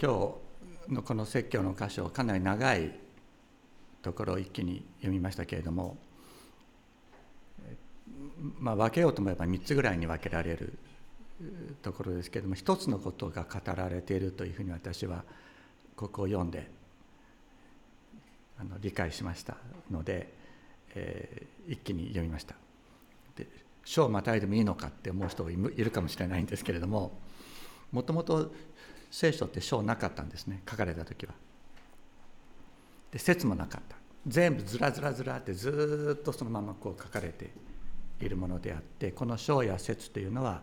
今日のこの説教の箇所かなり長いところを一気に読みましたけれども、まあ、分けようと思えば3つぐらいに分けられるところですけれども一つのことが語られているというふうに私はここを読んであの理解しましたので、えー、一気に読みました。で章をまたいでもいいのかって思う人いるかもしれないんですけれどももともと聖書って章なかったんですね書かれた時は。で説もなかった全部ずらずらずらってずっとそのままこう書かれているものであってこの章や説というのは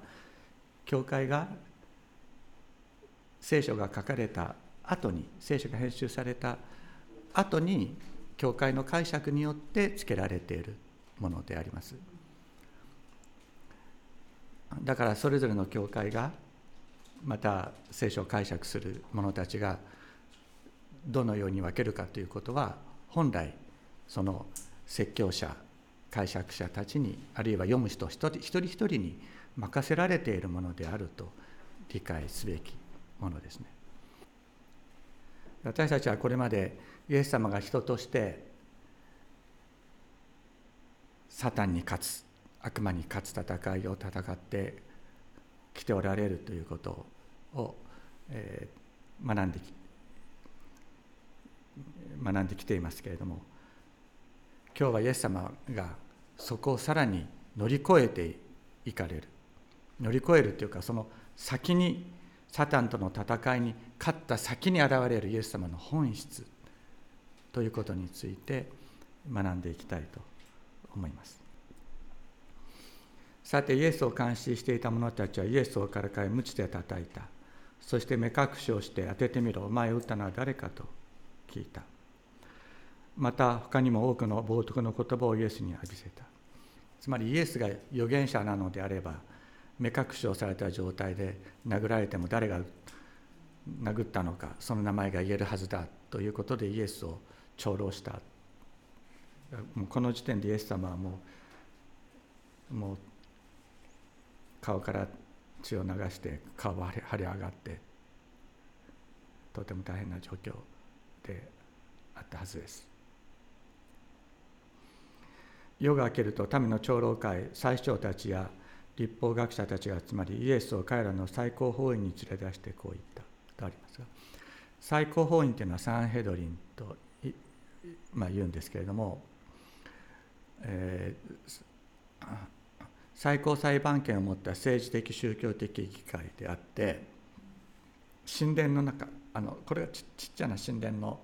教会が聖書が書かれた後に聖書が編集された後に教会の解釈によってつけられているものであります。だからそれぞれの教会がまた聖書を解釈する者たちがどのように分けるかということは本来その説教者解釈者たちにあるいは読む人一人一人一人に任せられているものであると理解すべきものですね。私たちはこれまでイエス様が人としてサタンに勝つ悪魔に勝つ戦いを戦ってきておられるということを、をえー、学んでき学んできていますけれども今日はイエス様がそこをさらに乗り越えていかれる乗り越えるというかその先にサタンとの戦いに勝った先に現れるイエス様の本質ということについて学んでいきたいと思います。さてイエスを監視していた者たちはイエスをからかい鞭で叩いたそして目隠しをして当ててみろ。前を撃ったのは誰かと聞いた。また他にも多くの冒涜の言葉をイエスに浴びせた。つまりイエスが預言者なのであれば目隠しをされた状態で殴られても誰が殴ったのかその名前が言えるはずだということでイエスを長老した。もうこの時点でイエス様はもうもう顔から血を流して顔は腫れ上がってとても大変な状況であったはずです。夜が明けると民の長老会最長たちや立法学者たちが集まりイエスを彼らの最高法院に連れ出してこう言ったとありますが最高法院というのはサンヘドリンと、まあ、言うんですけれども、えー、最高裁判権を持った政治的宗教的議会であって神殿の中あのこれがちちっちゃな神殿の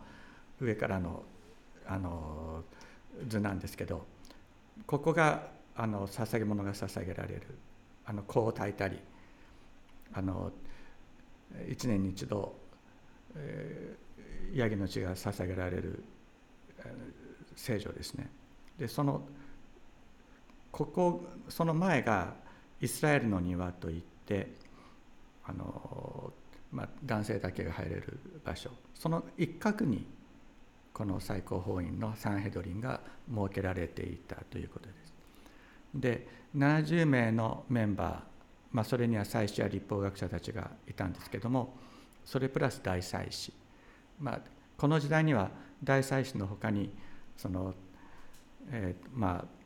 上からのあの図なんですけどここがあの捧げ物が捧げられるあの香を焚いたりあの一年に一度、えー、ヤギの血が捧げられる聖女ですね。でそのここその前がイスラエルの庭といってあの、まあ、男性だけが入れる場所その一角にこの最高法院のサンヘドリンが設けられていたということです。で70名のメンバー、まあ、それには祭司や立法学者たちがいたんですけどもそれプラス大祭司、まあ、この時代には大祭司のほかにその、えー、まあ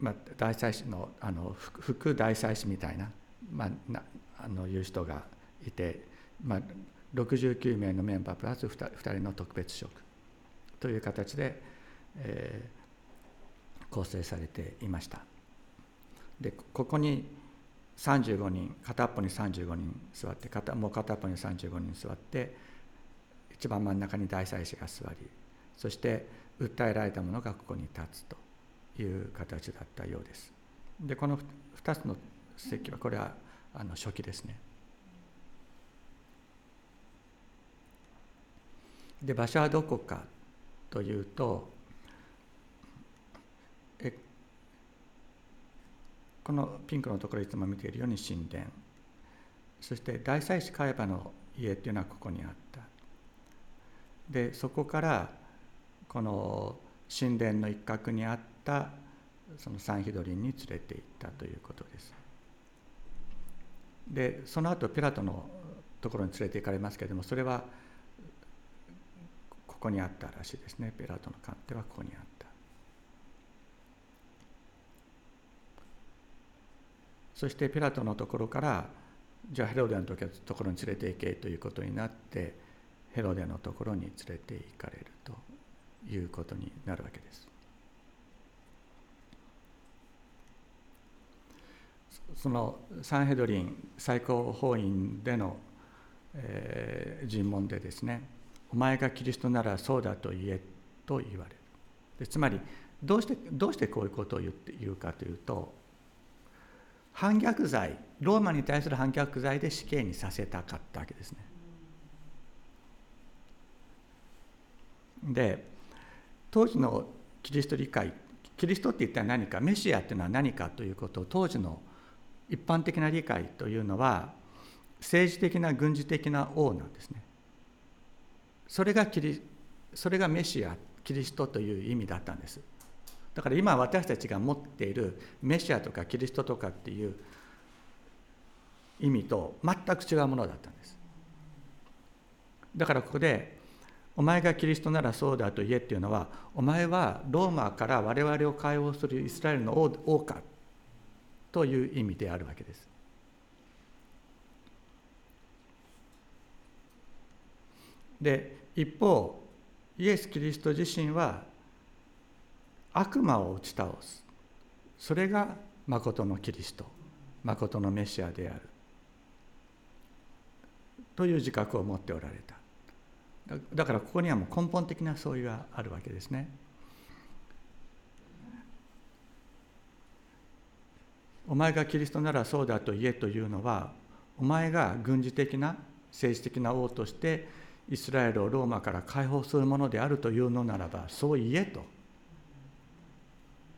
まあ、大祭司のあの副大祭司みたいな,、まあ、なあのいう人がいて、まあ、69名のメンバープラス 2, 2人の特別職という形で、えー、構成されていました。でここに35人片っぽに35人座って片もう片っぽに35人座って一番真ん中に大祭司が座りそして訴えられた者がここに立つという形だったようです。でこの2つの席はこれはあの初期ですね。で場所はどこかというとえこのピンクのところいつも見ているように神殿そして大祭司海馬の家っていうのはここにあったでそこからこの神殿の一角にあったそのサンヒドリンに連れて行ったということです。でその後ピラトのところに連れて行かれますけれどもそれはここにあったらしいですねピラトの鑑定はここにあったそしてピラトのところからじゃあヘロデのところに連れて行けということになってヘロデのところに連れて行かれるということになるわけです。そのサンヘドリン最高法院での、えー、尋問でですね「お前がキリストならそうだと言え」と言われるでつまりどうしてどうしてこういうことを言って言うかというと反逆罪ローマに対する反逆罪で死刑にさせたかったわけですね。で当時のキリスト理解キリストって一体何かメシアっていうのは何かということを当時の一般的な理解というのは政治的な軍事的な王なんですね。それがキリそれがメシアキリストという意味だったんです。だから今私たちが持っているメシアとかキリストとかっていう意味と全く違うものだったんです。だからここで「お前がキリストならそうだと言え」っていうのはお前はローマから我々を解放するイスラエルの王かという意味であるわけです。で一方イエス・キリスト自身は悪魔を打ち倒すそれが誠のキリスト誠のメシアであるという自覚を持っておられただからここにはもう根本的な相違があるわけですね。お前がキリストならそうだと言えというのはお前が軍事的な政治的な王としてイスラエルをローマから解放するものであるというのならばそう言えと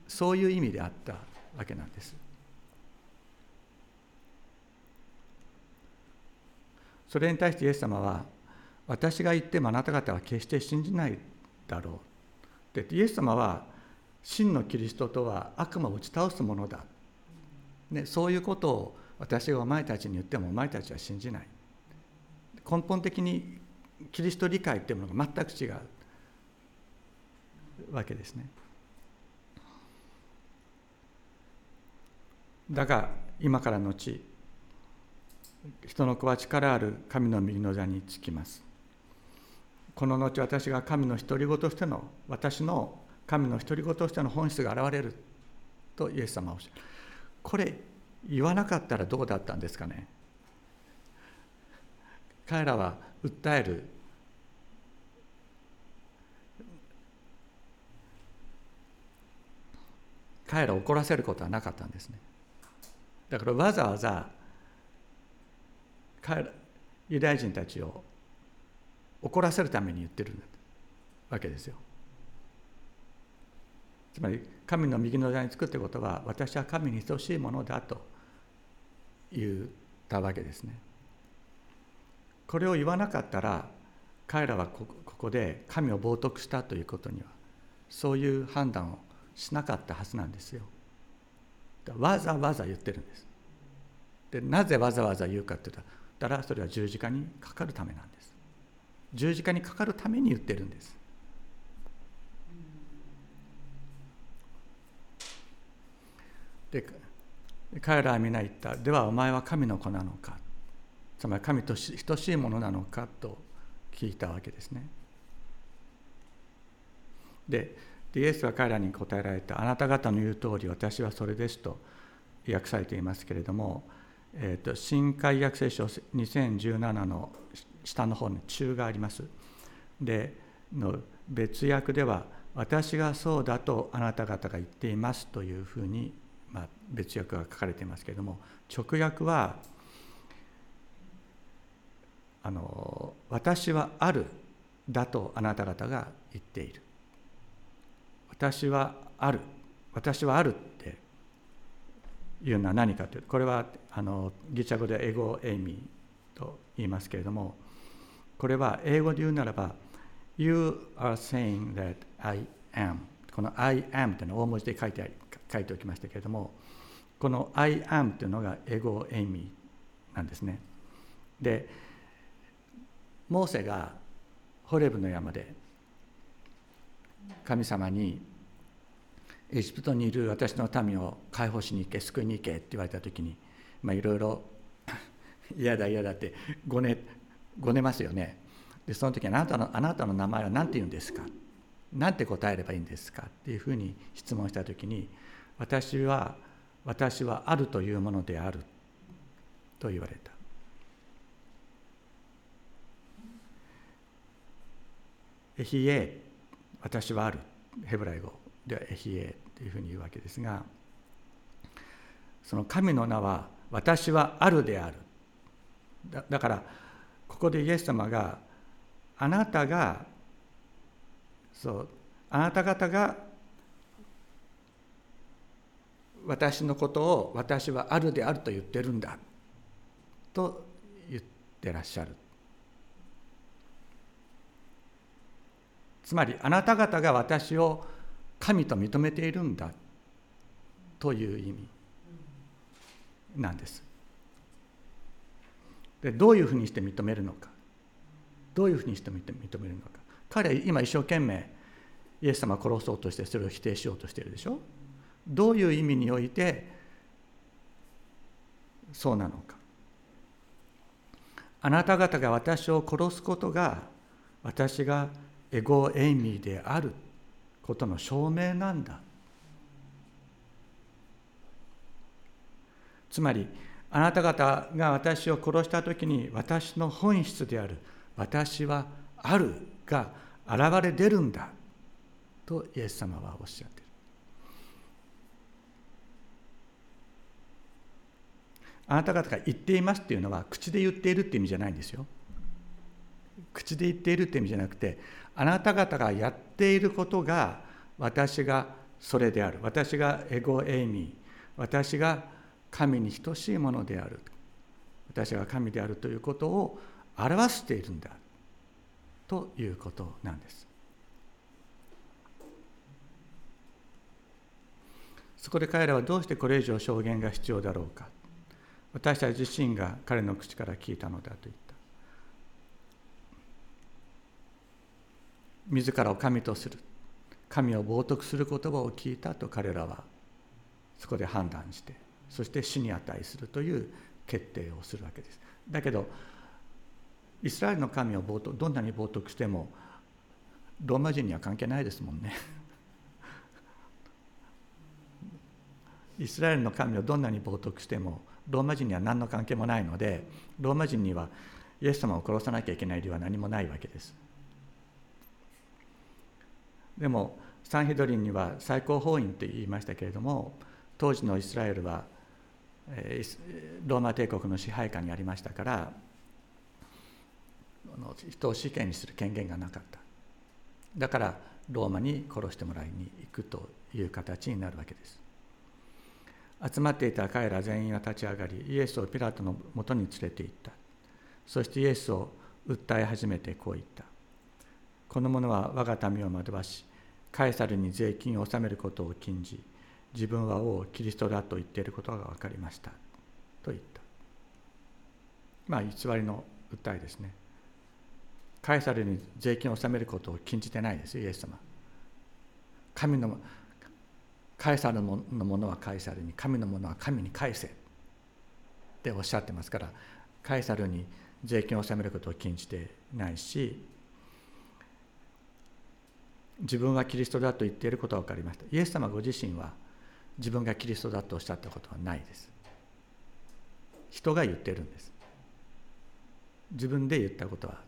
そういう意味であったわけなんです。それに対してイエス様は私が言ってもあなた方は決して信じないだろう。でイエス様は真のキリストとは悪魔を打ち倒すものだね、そういうことを私がお前たちに言ってもお前たちは信じない。根本的にキリスト理解っていうものが全く違う。わけですね。だが今からのち人の子は力ある神の右の座につきます。この後私が神の独り子としての私の神の独り子としての本質が現れるとイエス様はおっしゃる。これ言わなかったらどうだったんですかね？彼らは訴える。彼らを怒らせることはなかったんですね。だからわざわざ彼らユダヤ人たちを怒らせるために言ってるわけですよ。つまり神の右の座につくってことは私は神に等しいものだと言ったわけですね。これを言わなかったら彼らはここで神を冒涜したということにはそういう判断をしなかったはずなんですよ。わざわざ言ってるんです。でなぜわざわざ言うかって言ったらそれは十字架にかかるためなんです。十字架にかかるために言ってるんです。で彼らは皆言った。ではお前は神の子なのか。つまり神と等しいものなのかと聞いたわけですね。でイエスは彼らに答えられたあなた方の言う通り私はそれですと訳されていますけれども、えーと、新海約聖書2017の下の方に中があります。での別訳では私がそうだとあなた方が言っていますというふうにまあ、別訳が書かれていますけれども直訳はあの「私はある」だとあなた方が言っている。私はある私はあるっていうのは何かというとこれはあのギリシャ語で英語エイミーと言いますけれどもこれは英語で言うならば You are saying that I am この I am というのは大文字で書いてあり書いておきましたけれどもこの I am というのがエゴエイミーなんですね。でモーセがホレブの山で神様にエジプトにいる私の民を解放しに行け救いに行けって言われた時にいろいろ 嫌だ嫌だってごねごねますよね。でその時あなたのあなたの名前は何て言うんですか？何て答えればいいんですか？っていうふうに質問した時に私は私はあるというものであると言われた。エヒエ私はある。ヘブライ語ではエヒエというふうに言うわけですがその神の名は私はあるである。だだからここでイエス様があなたがそうあなた方が私のことを私はあるであると言ってるんだと言ってらっしゃる。つまりあなた方が私を神と認めているんだという意味なんです。でどういうふうにして認めるのかどういうふうにして認めるのか。彼は今一生懸命イエス様を殺そうとしてそれを否定しようとしているでしょ。どういう意味においてそうなのか。あなた方が私を殺すことが私がエゴエイミーであることの証明なんだ。つまりあなた方が私を殺した時に私の本質である私はあるが現れ出るんだとイエス様はおっしゃっているあなた方が言っていますっていうのは口で言っているって意味じゃないんですよ。口で言っているって意味じゃなくてあなた方がやっていることが私がそれである。私がエゴエイミー。私が神に等しいものである。私が神であるということを表しているんだということなんです。そこで彼らはどうしてこれ以上証言が必要だろうか。私たち自身が彼の口から聞いたのだと言った。自らを神とする。神を冒涜する言葉を聞いたと彼らはそこで判断してそして死に値するという決定をするわけです。だけどイスラエルの神を冒涜どんなに冒涜してもローマ人には関係ないですもんね。イスラエルの神をどんなに冒涜してもローマ人には何の関係もないのでローマ人にはイエス様を殺さなきゃいけない理由は何もないわけです。でもサンヘドリンには最高法院と言いましたけれども当時のイスラエルはローマ帝国の支配下にありましたから人を死刑にする権限がなかった。だからローマに殺してもらいに行くという形になるわけです。集まっていた彼ら全員は立ち上がりイエスをピラトのもとに連れて行った。そしてイエスを訴え始めてこう言った。この者は我が民を惑わしカエサルに税金を納めることを禁じ自分は王キリストだと言っていることが分かりました。と言った。まあ偽りの訴えですね。カエサルに税金を納めることを禁じてないですイエス様。神のカエサルのものはカエサルに神のものは神に返せ。っておっしゃってますからカエサルに税金を納めることを禁じてないし自分はキリストだと言っていることは分かりました。イエス様ご自身は自分がキリストだとおっしゃったことはないです。人が言ってるんです。自分で言ったことは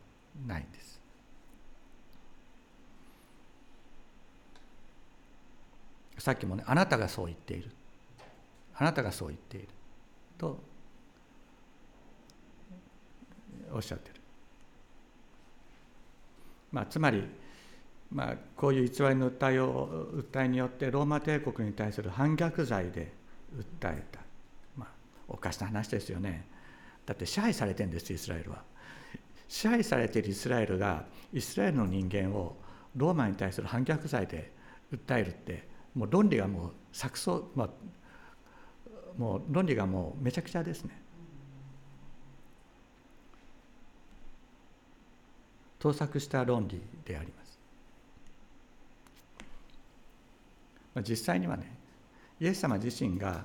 ないんです。さっきもねあなたがそう言っている。あなたがそう言っている。とおっしゃってる。まあつまりまあ、こういう偽りの訴えを訴えによってローマ帝国に対する反逆罪で訴えた、まあ、おかしな話ですよね。だって支配されてるんですイスラエルは。支配されているイスラエルがイスラエルの人間をローマに対する反逆罪で訴えるってもう論理がもう錯綜、まあ、もう論理がもうめちゃくちゃですね。盗作した論理であります。まあ実際にはねイエス様自身が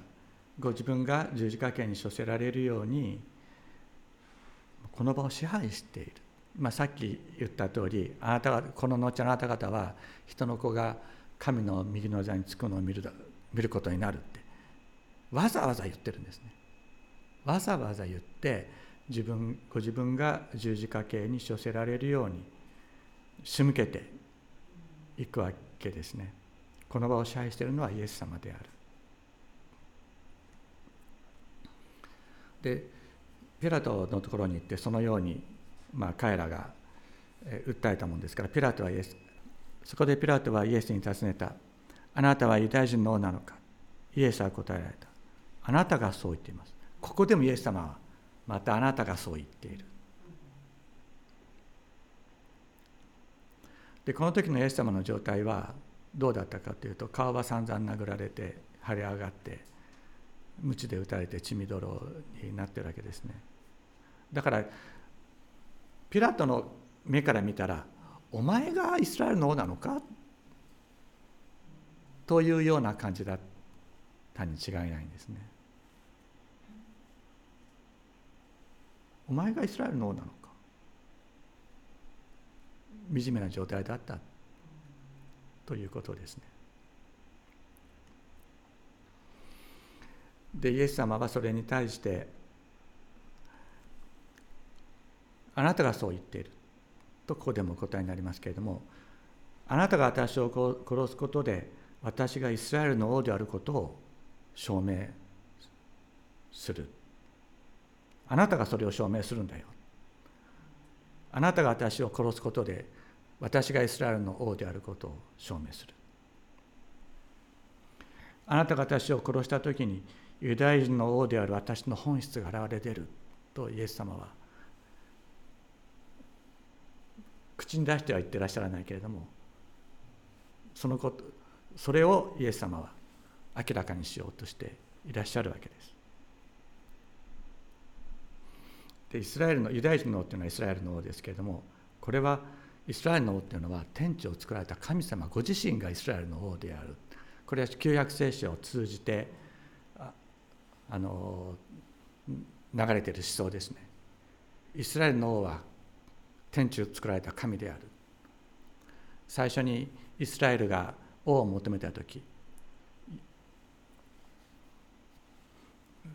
ご自分が十字架刑に処せられるようにこの場を支配している、まあ、さっき言った通りあなたがこの後あなた方は人の子が神の右の座につくのを見る見ることになるってわざわざ言ってるんですね。わざわざ言って自分ご自分が十字架刑に処せられるように仕向けていくわけですね。この場を支配しているのはイエス様である。でピラトのところに行ってそのように、まあ、彼らが訴えたもんですからピラトはイエスそこでピラトはイエスに尋ねた「あなたはユダヤ人の王なのか?」イエスは答えられた「あなたがそう言っています」ここでもイエス様はまたあなたがそう言っている。でこの時のイエス様の状態はどうだったかというと顔は散々殴られて腫れ上がって鞭で打たれて血みどろになってるわけですね。だからピラトの目から見たら「お前がイスラエルの王なのか?」というような感じだったに違いないんですね。お前がイスラエルの王なのか？惨めな状態だったということですね。でイエス様はそれに対してあなたがそう言っているとここでも答えになりますけれどもあなたが私を殺すことで私がイスラエルの王であることを証明する。あなたがそれを証明するんだよ。あなたが私を殺すことで私がイスラエルの王であることを証明する。あなたが私を殺した時にユダヤ人の王である私の本質が現れ出るとイエス様は口に出しては言ってらっしゃらないけれどもそのことそれをイエス様は明らかにしようとしていらっしゃるわけです。でイスラエルのユダヤ人の王っていうのはイスラエルの王ですけれどもこれはイスラエルの王っていうのは天地を作られた神様ご自身がイスラエルの王であるこれは旧約聖書を通じてあの流れている思想ですねイスラエルの王は天地を作られた神である。最初にイスラエルが王を求めた時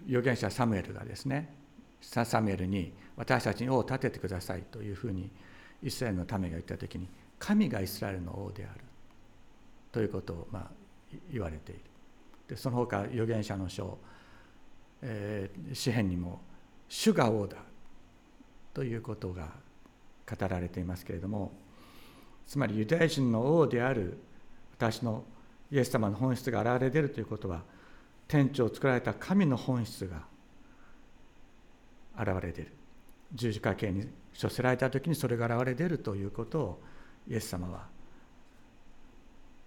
預言者サムエルがですねサムエルに私たちに王を立ててくださいというふうにイスラエルの民が言った時に神がイスラエルの王である。ということをまあ言われている。でその他預言者の書えー、詩篇にも「主が王だ」ということが語られていますけれどもつまりユダヤ人の王である私のイエス様の本質が現れ出るということは天地を作られた神の本質が現れ出る十字架刑に処せられた時にそれが現れ出るということをイエス様は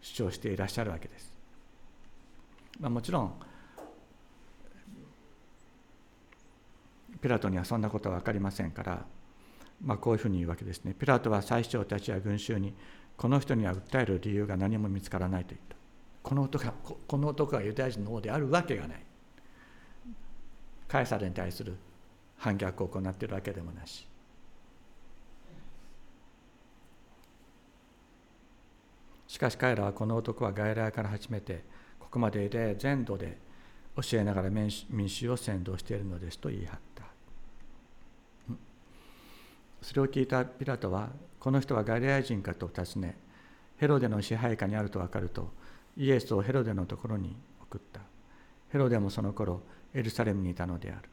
主張していらっしゃるわけです。まあ、もちろんピラトにはそんなことは分かりませんから、まあ、こういうふうに言うわけですね。ピラトは最長たちや群衆に、この人には訴える理由が何も見つからないと言った。この男がこの男がユダヤ人の王であるわけがない。カエサルに対する反逆を行っているわけでもなし。しかし彼らはこの男は外来から始めてここまでで全土で教えながら民衆を先導しているのですと言い張った。それを聞いたピラトはこの人はガリア人かと尋ねヘロデの支配下にあると分かるとイエスをヘロデのところに送った。ヘロデもその頃エルサレムにいたのである。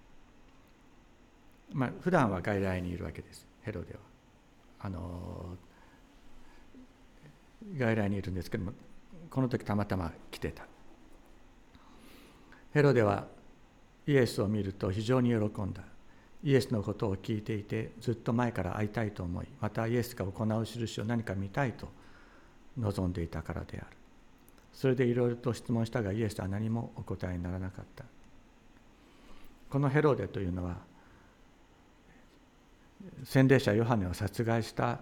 まあ普段は外来にいるわけです。ヘロデは。あの外来にいるんですけどもこの時たまたま来てた。ヘロデはイエスを見ると非常に喜んだ。イエスのことを聞いていてずっと前から会いたいと思いまたイエスが行う印を何か見たいと望んでいたからである。それでいろいろと質問したがイエスは何もお答えにならなかった。このヘロデというのは洗礼者ヨハネを殺害した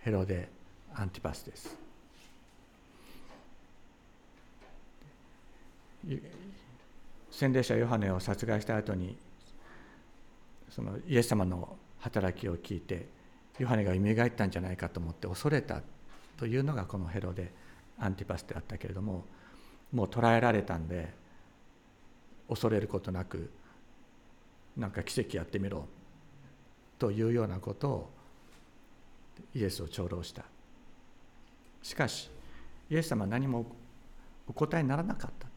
ヘロデ・アンティパスです。洗礼者ヨハネを殺害した後にそのイエス様の働きを聞いてヨハネが蘇ったんじゃないかと思って恐れたというのがこのヘロデ・アンティパスであったけれどももう捕らえられたんで恐れることなくなんか奇跡やってみろというようなことをイエスを長老した。しかしイエス様は何もお答えにならなかった。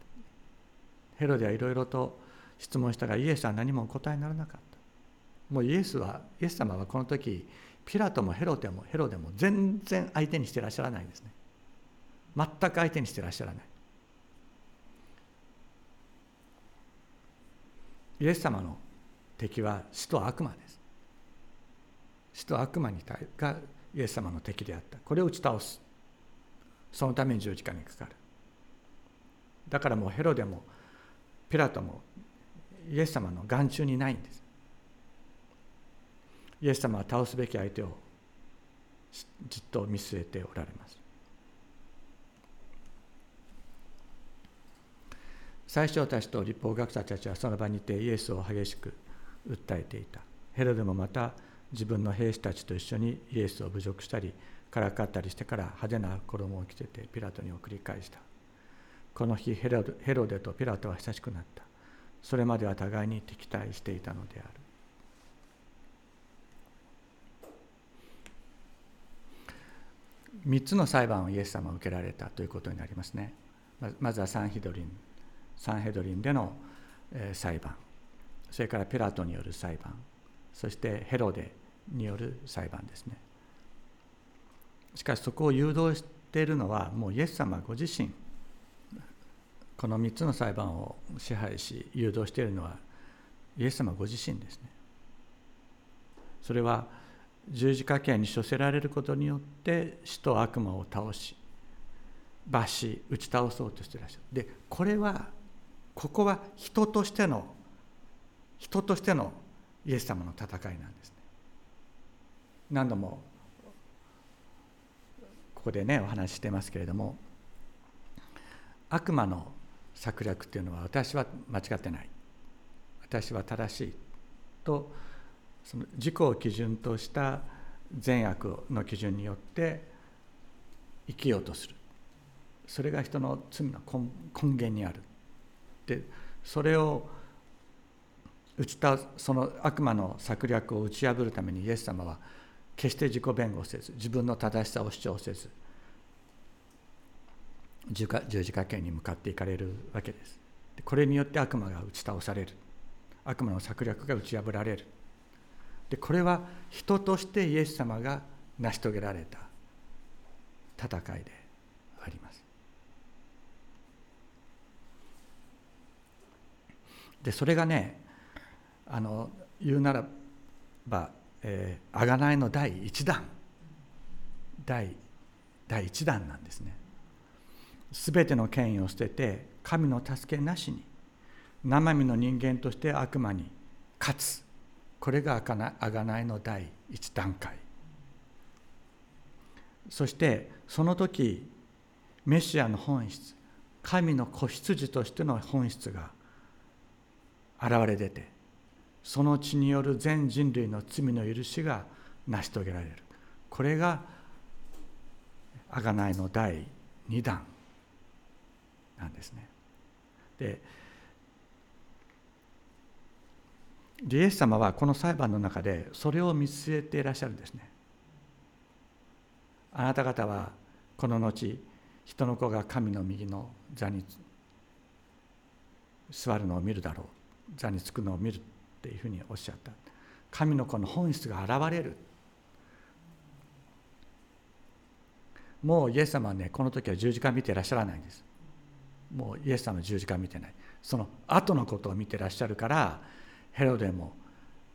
ヘロデはいろいろと質問したがイエスは何もお答えにならなかった。もうイエスはイエス様はこの時ピラトもヘロデもヘロデも全然相手にしてらっしゃらないんですね。全く相手にしてらっしゃらない。イエス様の敵は死と悪魔です。死と悪魔に対がイエス様の敵であった。これを打ち倒す。そのために十字架にかかる。だからもうヘロデもピラトもイエス様の眼中にないんです。イエス様は倒すべき相手をじっと見据えておられます。最初たちと立法学者たちはその場にいてイエスを激しく訴えていた。ヘロデもまた自分の兵士たちと一緒にイエスを侮辱したりからかったりしてから派手な衣を着ててピラトに送り返した。この日ヘロデとピラトは親しくなった。それまでは互いに敵対していたのである。3つの裁判をイエス様は受けられたということになりますね。まずはサンヒドリンサンヘドリンでの裁判。それからピラトによる裁判。そしてヘロデによる裁判ですね。しかしそこを誘導しているのはもうイエス様ご自身。この3つの裁判を支配し誘導しているのはイエス様ご自身ですね。それは十字架刑に処せられることによって死と悪魔を倒し罰し打ち倒そうとしていらっしゃる。でこれはここは人としての人としてのイエス様の戦いなんですね。何度もここでねお話ししてますけれども悪魔の策略っていうのは私は間違ってない。私は正しいとその自己を基準とした善悪の基準によって生きようとする。それが人の罪の根源にある。でそれを打ち倒その悪魔の策略を打ち破るためにイエス様は決して自己弁護せず自分の正しさを主張せず十字架刑に向かっていかれるわけです。これによって悪魔が打ち倒される。悪魔の策略が打ち破られる。でこれは人としてイエス様が成し遂げられた戦いであります。でそれがねあの言うならばえー、贖いの第一弾。第第一弾なんですね。全ての権威を捨てて神の助けなしに生身の人間として悪魔に勝つ。これが贖いの第一段階そしてその時メシアの本質神の子羊としての本質が現れ出てその血による全人類の罪の許しが成し遂げられるこれが贖いの第2弾なんですね。でイエス様はこの裁判の中でそれを見据えていらっしゃるんですね。あなた方はこの後人の子が神の右の座に座るのを見るだろう。座につくのを見るっていうふうにおっしゃった。神の子の本質が現れる。もうイエス様はねこの時は十字架見ていらっしゃらないんです。もうイエス様の十字架見てない。その後のことを見てらっしゃるからヘロデも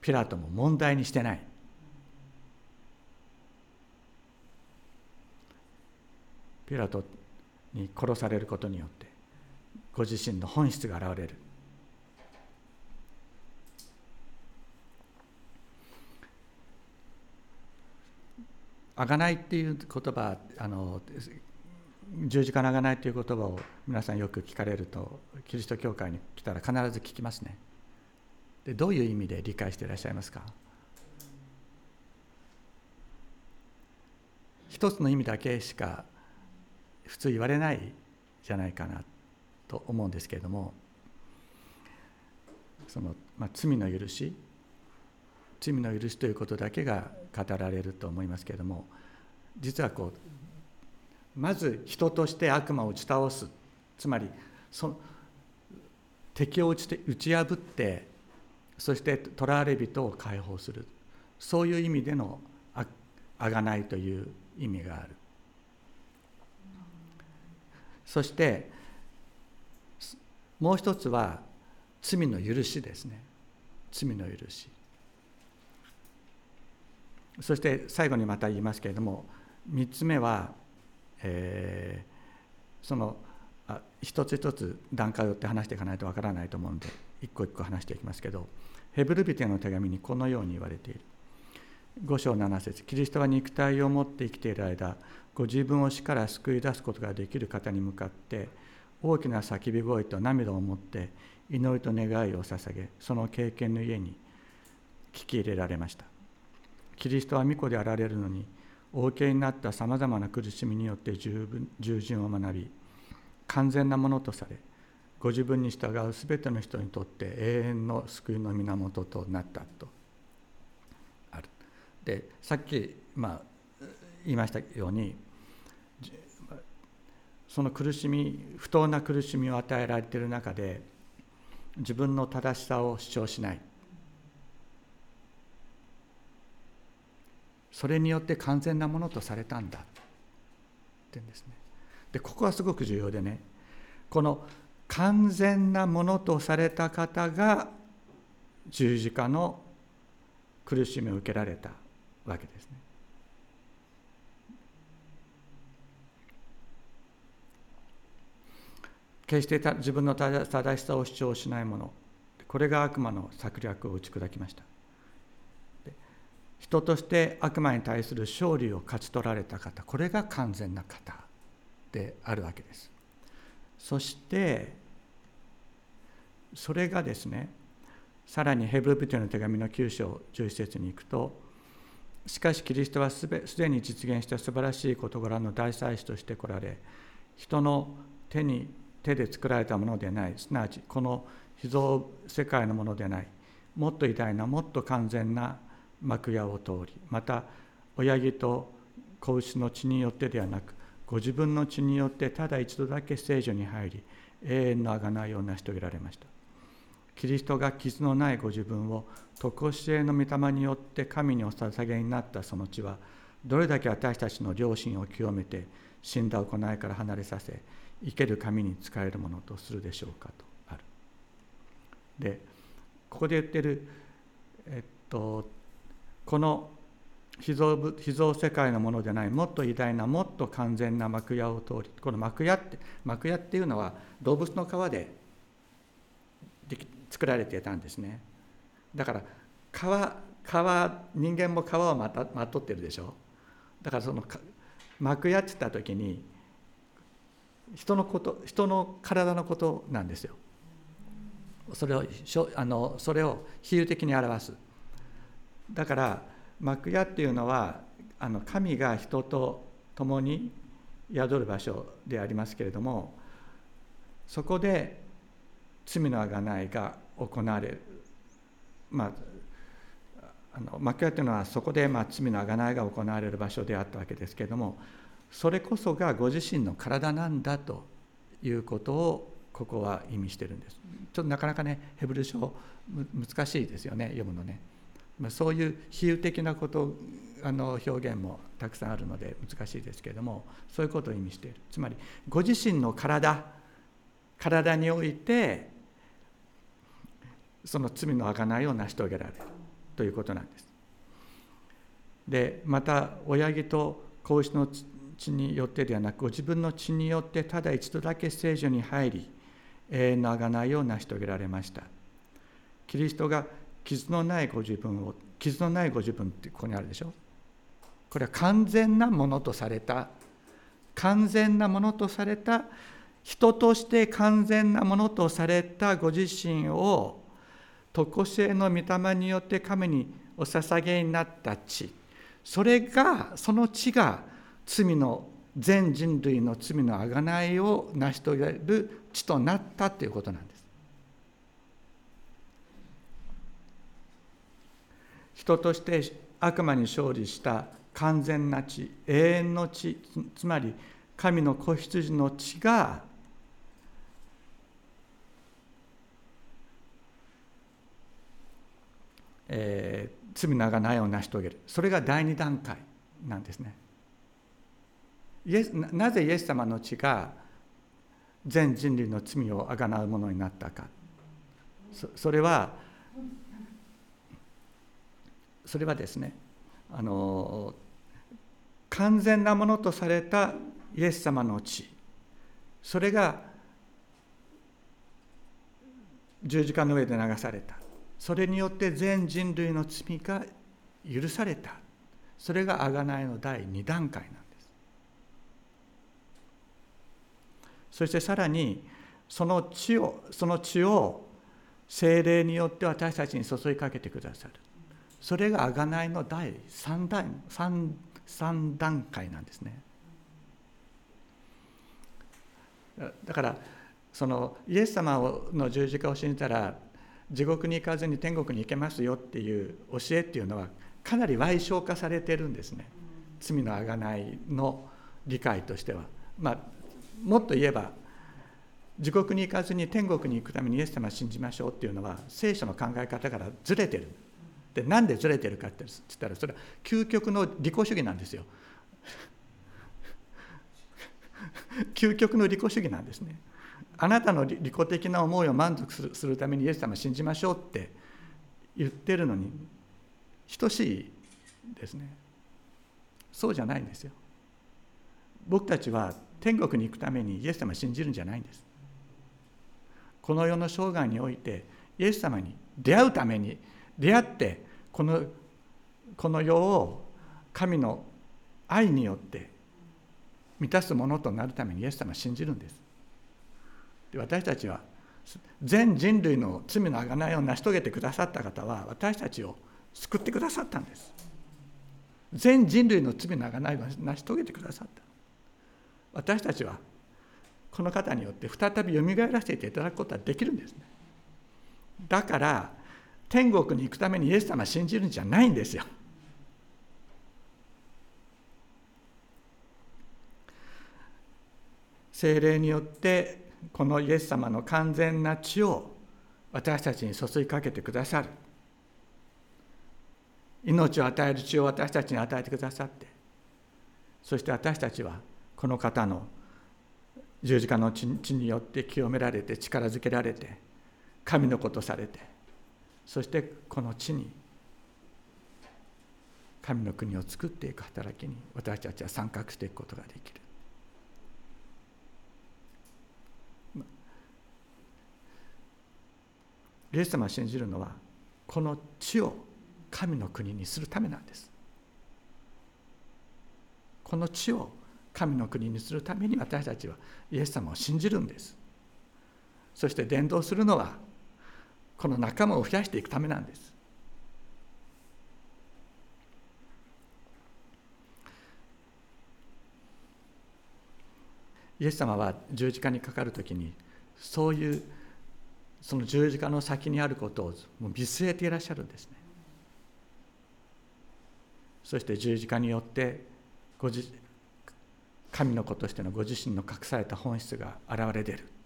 ピラトも問題にしてない。ピラトに殺されることによってご自身の本質が現れる。あがないっていう言葉あの十字架のあがないという言葉を皆さんよく聞かれるとキリスト教会に来たら必ず聞きますね。でどういう意味で理解していらっしゃいますか？一つの意味だけしか普通言われないじゃないかなと思うんですけれどもその、まあ、罪の許し罪の許しということだけが語られると思いますけれども実はこうまず人として悪魔を打ち倒す。つまりそ敵を打ち打ち破ってそして囚われ人を解放する。そういう意味でのあがないという意味がある。そしてもう一つは罪の許しですね。罪の許し。そして最後にまた言いますけれども3つ目は、えー、そのあ一つ一つ段階を追って話していかないとわからないと思うので一個一個話していきますけどヘブルビテの手紙にこのように言われている。5章7節キリストは肉体を持って生きている間ご自分を死から救い出すことができる方に向かって大きな叫び声と涙を持って祈りと願いを捧げその経験の家に聞き入れられました。キリストは御子であられるのにお受けになったさまざまな苦しみによって従順を学び完全なものとされご自分に従うすべての人にとって永遠の救いの源となったと。ある。でさっき、まあ、言いましたようにその苦しみ不当な苦しみを与えられている中で自分の正しさを主張しない。それによって完全なものとされたんだ。って言うんですね。でここはすごく重要でね。この完全なものとされた方が十字架の苦しみを受けられたわけですね。決して自分の正しさを主張しないもの。これが悪魔の策略を打ち砕きました。人として悪魔に対する勝利を勝ち取られた方。これが完全な方。であるわけです。そしてそれがですねさらにヘブル人の手紙の9章11節に行くとしかしキリストはすでに実現した素晴らしい事柄の大祭司として来られ人の手に手で作られたものでない。すなわちこの秘蔵世界のものでない。もっと偉大なもっと完全な幕屋を通りまた親木と子牛の血によってではなくご自分の血によってただ一度だけ聖女に入り永遠の贖いを成し遂げられましたキリストが傷のないご自分を常しえの御霊によって神にお捧げになったその血はどれだけ私たちの良心を清めて死んだ行いから離れさせ生ける神に仕えるものとするでしょうかとある。でここで言ってる、えっと、この秘蔵秘蔵世界のものでないもっと偉大なもっと完全な幕屋を通りこの幕屋って幕屋っていうのは動物の皮で作られていたんですね。だから皮皮人間も皮をまたまとってるでしょ。だからその幕屋って言った時に人のこと人の体のことなんですよ。それをあのそれを比喩的に表す。だから幕屋っていうのはあの神が人と共に宿る場所でありますけれどもそこで罪のあがないが行われる。まああの幕屋というのはそこでまあ罪のあがないが行われる場所であったわけですけれどもそれこそがご自身の体なんだということをここは意味してるんです。ちょっとなかなかねヘブル書難しいですよね読むのね。そういう比喩的なことあの表現もたくさんあるので難しいですけれどもそういうことを意味しているつまりご自身の体体においてその罪の贖いを成し遂げられるということなんです。でまた親木と子牛の血によってではなくご自分の血によってただ一度だけ聖女に入り永遠の贖いを成し遂げられました。キリストが傷のないご自分を傷のないご自分ってここにあるでしょ？これは完全なものとされた完全なものとされた人として完全なものとされたご自身を常しえの御霊によって神にお捧げになった地それがその地が罪の全人類の罪の贖いを成し遂げる地となったということなんです。人として悪魔に勝利した完全な地永遠の地つまり神の子羊の地がえー、罪の贖いを成し遂げる。それが第二段階なんですね。イエスなぜイエス様の血が全人類の罪をあがなうものになったか。それはそれはですねあの完全なものとされたイエス様の血それが十字架の上で流された。それによって全人類の罪が許された。それが贖いの第2段階なんです。そしてさらにその血をその血を精霊によって私たちに注ぎかけてくださる。それが贖いの第3段 3, 3段階なんですねだからそのイエス様の十字架を信じたら地獄に行かずに天国に行けますよっていう教えっていうのはかなり歪償化されてるんですね罪のあがないの理解としては。まあ、もっと言えば地獄に行かずに天国に行くためにイエス様を信じましょうっていうのは聖書の考え方からずれてる。でなんでずれてるかって言ったらそれは究極の利己主義なんですよ。究極の利己主義なんですね。あなたの利己的な思いを満足するためにイエス様信じましょうって言ってるのに等しいですねそうじゃないんですよ僕たちは天国に行くためにイエス様信じるんじゃないんですこの世の生涯においてイエス様に出会うために出会ってこのこの世を神の愛によって満たすものとなるためにイエス様を信じるんです。で私たちは全人類の罪の贖いを成し遂げてくださった方は私たちを救ってくださったんです。全人類の罪の贖いを成し遂げてくださった。私たちはこの方によって再びよみがえらせていただくことはできるんですね。だから天国に行くためにイエス様を信じるんじゃないんですよ。精霊によってこのイエス様の完全な血を私たちに注ぎかけてくださる。命を与える血を私たちに与えてくださって。そして私たちはこの方の十字架の血によって清められて力づけられて神のことされてそしてこの地に神の国を作っていく働きに私たちは参画していくことができる。イエス様を信じるのはこの地を神の国にするためなんです。この地を神の国にするために私たちはイエス様を信じるんです。そして伝道するのはこの仲間を増やしていくためなんです。イエス様は十字架にかかるときにそういうその十字架の先にあることをもう見据えていらっしゃるんですね。そして十字架によってご自神の子としてのご自身の隠された本質が現れ出る。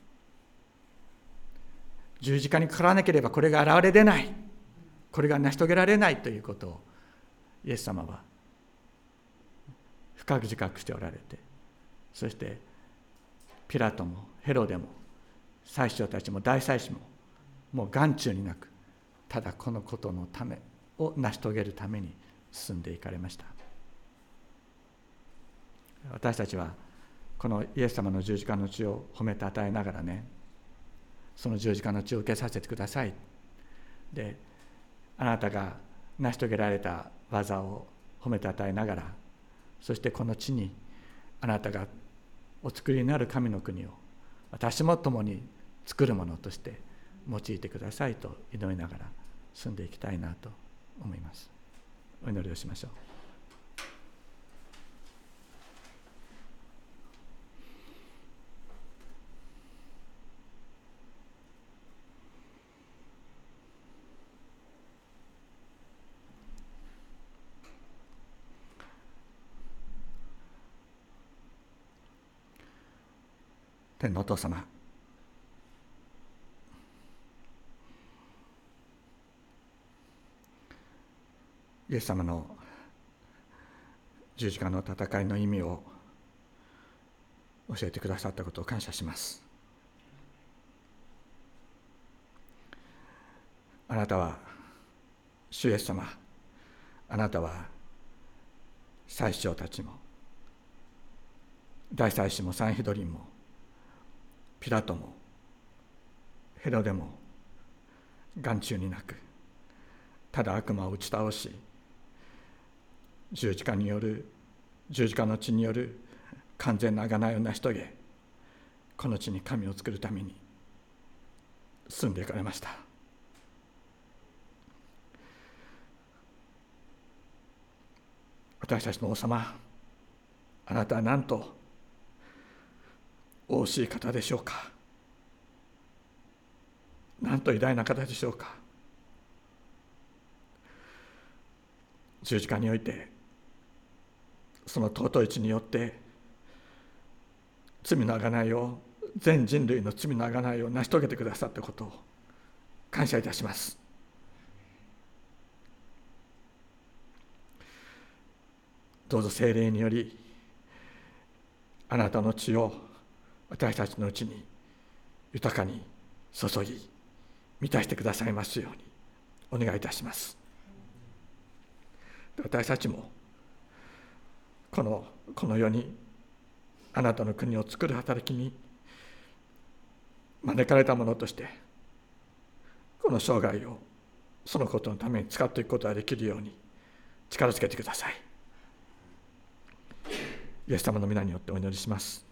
十字架にかからなければこれが現れ出ない。これが成し遂げられないということをイエス様は深く自覚しておられてそしてピラトもヘロデも祭司長たちも大祭司ももう眼中になくただこのことのためを成し遂げるために進んでいかれました。私たちはこのイエス様の十字架の血を褒めたたえながらねその十字架の血を受けさせてください。であなたが成し遂げられた技を褒めたたえながらそしてこの地にあなたがお作りになる神の国を私も共に作るものとして用いてくださいと祈りながら住んでいきたいなと思います。お祈りをしましょう。天のお父様。イエス様の十字架の戦いの意味を教えてくださったことを感謝します。あなたは主イエス様あなたは祭司長たちも大祭司もサンヒドリンもピラトもヘロデも眼中になくただ悪魔を打ち倒し十字架による十字架の血による完全な贖いを成し遂げこの地に神を作るために住んでいかれました。私たちの王様あなたは何と惜しい方でしょうか？なんと偉大な方でしょうか？十字架においてその尊い血によって罪の贖いを全人類の罪の贖いを成し遂げてくださったことを感謝いたします。どうぞ精霊によりあなたの血を私たちのうちに豊かに注ぎ満たしてくださいますようにお願いいたします。私たちもこのこの世にあなたの国を作る働きに招かれたものとしてこの生涯をそのことのために使っていくことができるように力づけてください。イエス様の皆によってお祈りします。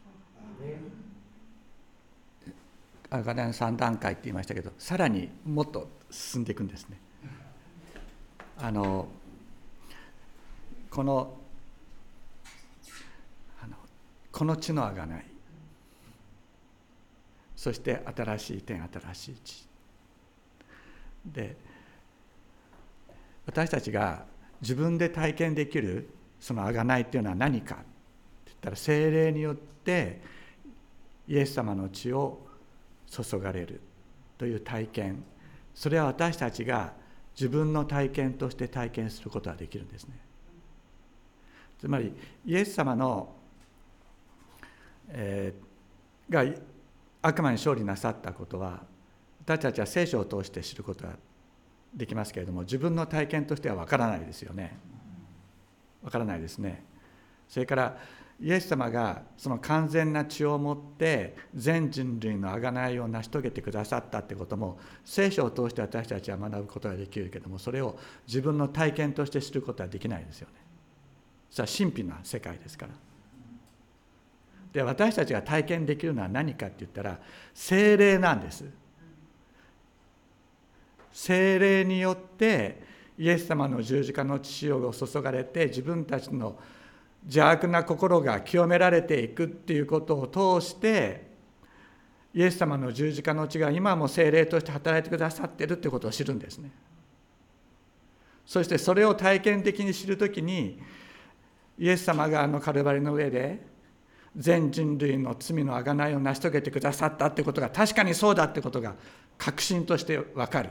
赤点3段階って言いましたけどさらにもっと進んでいくんですね。あのこのあのこの地のあがないそして新しい天新しい地で私たちが自分で体験できるそのあがないっていうのは何かって言ったら精霊によってイエス様の血を注がれるという体験。それは私たちが自分の体験として体験することができるんですね。つまりイエス様の、えー、が悪魔に勝利なさったことは私たちは聖書を通して知ることができますけれども自分の体験としては分からないですよね。分からないですね。それからイエス様がその完全な血を持って全人類の贖いを成し遂げてくださったってことも聖書を通して私たちは学ぶことができるけどもそれを自分の体験として知ることはできないですよね。それは神秘な世界ですから。で私たちが体験できるのは何かって言ったら精霊なんです。精霊によってイエス様の十字架の血を注がれて自分たちの邪悪な心が清められていくっていうことを通してイエス様の十字架の血が今も精霊として働いてくださってるってことを知るんですね。そしてそれを体験的に知るときにイエス様があのカルバリの上で全人類の罪の贖いを成し遂げてくださったってことが確かにそうだってことが確信として分かる。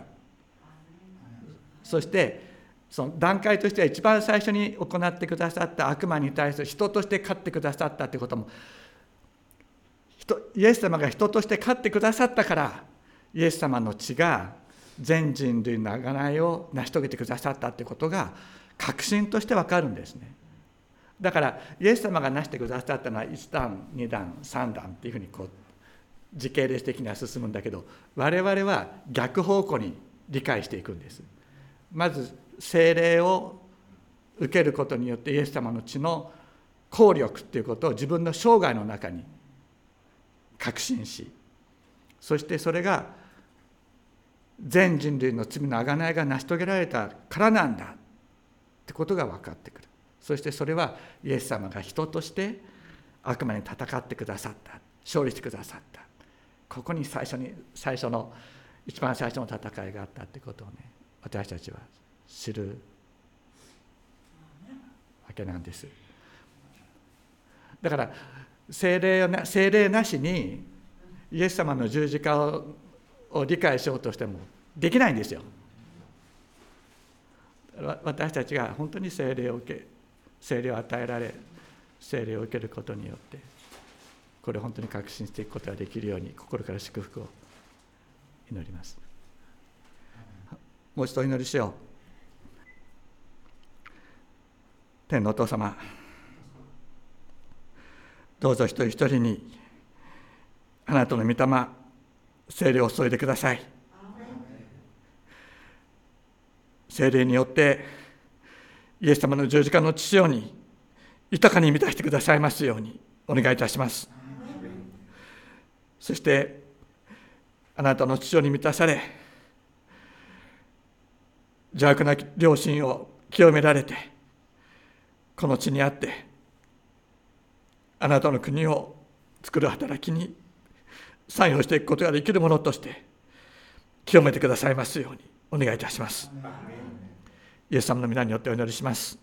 そしてその段階としては一番最初に行ってくださった悪魔に対する人として勝ってくださったということもイエス様が人として勝ってくださったからイエス様の血が全人類の贖いを成し遂げてくださったということが確信として分かるんですね。だからイエス様が成してくださったのは1段2段3段っていうふうにこう時系列的には進むんだけど我々は逆方向に理解していくんです。まず聖霊を受けることによってイエス様の血の効力っていうことを自分の生涯の中に確信しそしてそれが全人類の罪の贖いが成し遂げられたからなんだってことが分かってくる。そしてそれはイエス様が人として悪魔に戦ってくださった。勝利してくださった。ここに最初に最初の一番最初の戦いがあったってことをね私たちは知るわけなんです。だから精霊精霊なしにイエス様の十字架をを理解しようとしてもできないんですよ。私たちが本当に精霊を受け精霊を与えられ精霊を受けることによってこれを本当に確信していくことができるように心から祝福を祈ります。もう一度お祈りしよう。天のお父様。どうぞ一人一人にあなたの御霊精霊を注いでください。精霊によってイエス様の十字架の父よに豊かに満たしてくださいますようにお願いいたします。そしてあなたの父親に満たされ邪悪な良心を清められてこの地にあってあなたの国を作る働きに参与していくことができるものとして清めてくださいますようにお願いいたします。イエス様の皆によってお祈りします。